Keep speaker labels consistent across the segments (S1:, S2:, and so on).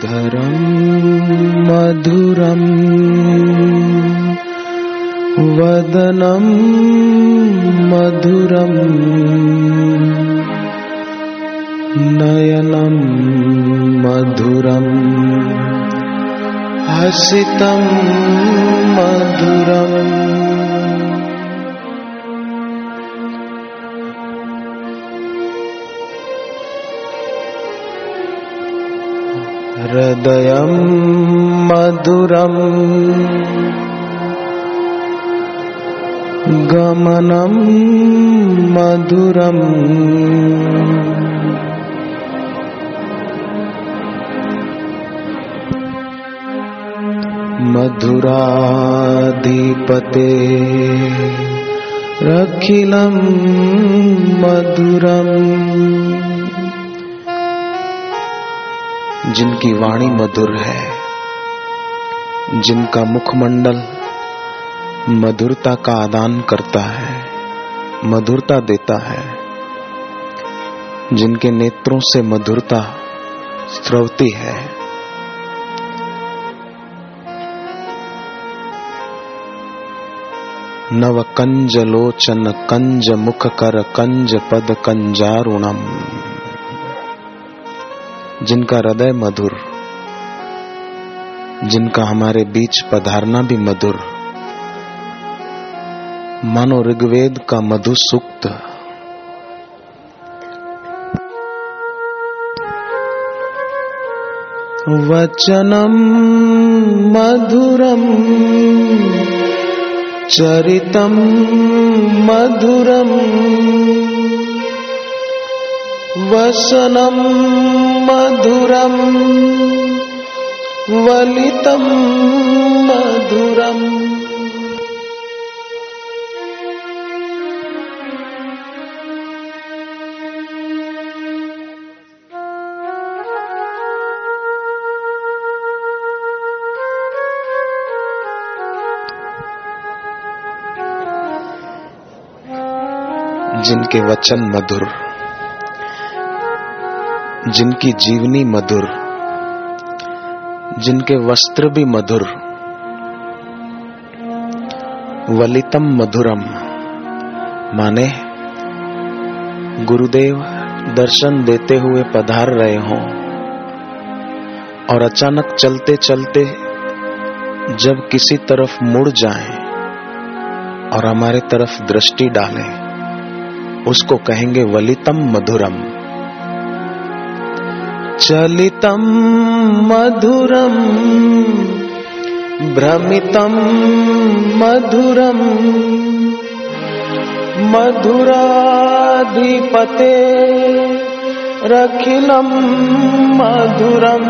S1: श्रीधरं मधुरम् वदनं मधुरम् नयनं मधुरम् हसितं हृदयं मधुरम् गमनं मधुरम्। मधुराधिपते रखिलं मधुरम्। जिनकी वाणी मधुर है, जिनका मुखमंडल मधुरता का आदान करता है, मधुरता देता है, जिनके नेत्रों से मधुरता स्रवती है। नव कंज लोचन कंज मुख कर कंज पद कंजारुणम। जिनका हृदय मधुर, जिनका हमारे बीच पधारना भी मधुर। मानो ऋग्वेद का मधु सुक्त। वचनम मधुरम, चरितम मधुरम। वसनं मधुरम् वलितं मधुरम्। जिनके वचन मधुर जिनकी जीवनी मधुर, जिनके वस्त्र भी मधुर, वलितम मधुरम। माने, गुरुदेव दर्शन देते हुए पधार रहे हों और अचानक चलते चलते जब किसी तरफ़ मुड़ जाएँ और हमारे तरफ़ दृष्टि डालें, उसको कहेंगे वलितम मधुरम। चलितं मधुरम् भ्रमितं मधुरम् मधुराधिपते रखिलं मधुरम्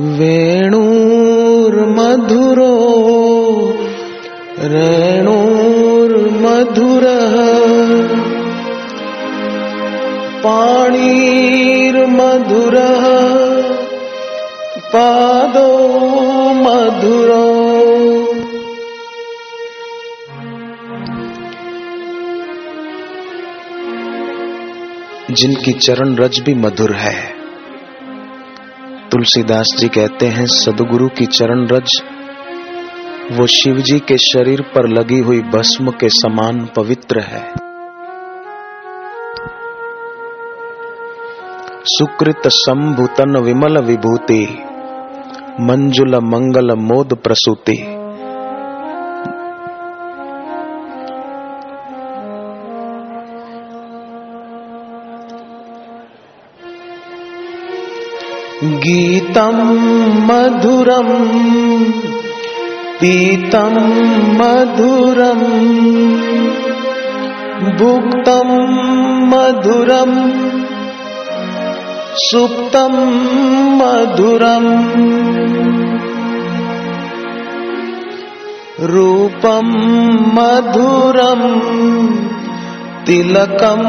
S1: वेणुर्मधुरो रेणुर्मधुरः पाणिर्मधुरः पादो मधुरो। जिनकी चरण रज भी मधुर है तुलसीदास जी कहते हैं, सदगुरु की चरण रज, वो शिव जी के शरीर पर लगी हुई भस्म के समान पवित्र है। सुकृत संभुतन विमल विभूति, मंजुल मंगल मोद प्रसूति। गीतं मधुरम् पीतं मधुरम् भुक्तं मधुरम् सुप्तं मधुरम् रूपं मधुरम् तिलकं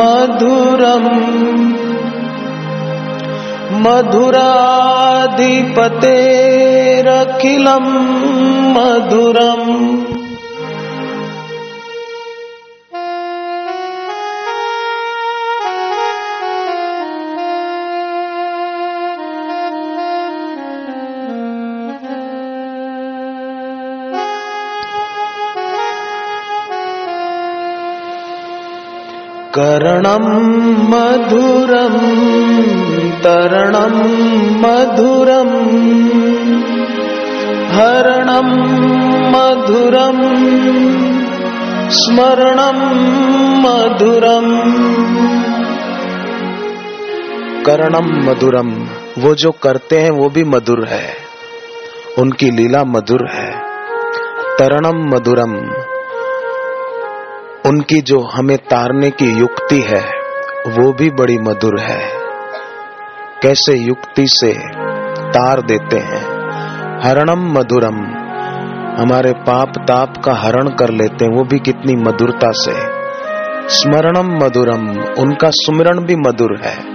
S1: मधुरम् मधुराधिपतेरखिलम मधुरम। करणं मधुरं, तरणं मधुरम् हरणं मधुरम् स्मरणं मधुरम करणम मधुरम वो जो करते हैं वो भी मधुर है। उनकी लीला मधुर है। तरणम मधुरम उनकी जो हमें तारने की युक्ति है, वो भी बड़ी मधुर है। कैसे युक्ति से तार देते हैं। हरणम मधुरम। हमारे पाप ताप का हरण कर लेते हैं, वो भी कितनी मधुरता से। स्मरणम मधुरम। उनका सुमरण भी मधुर है।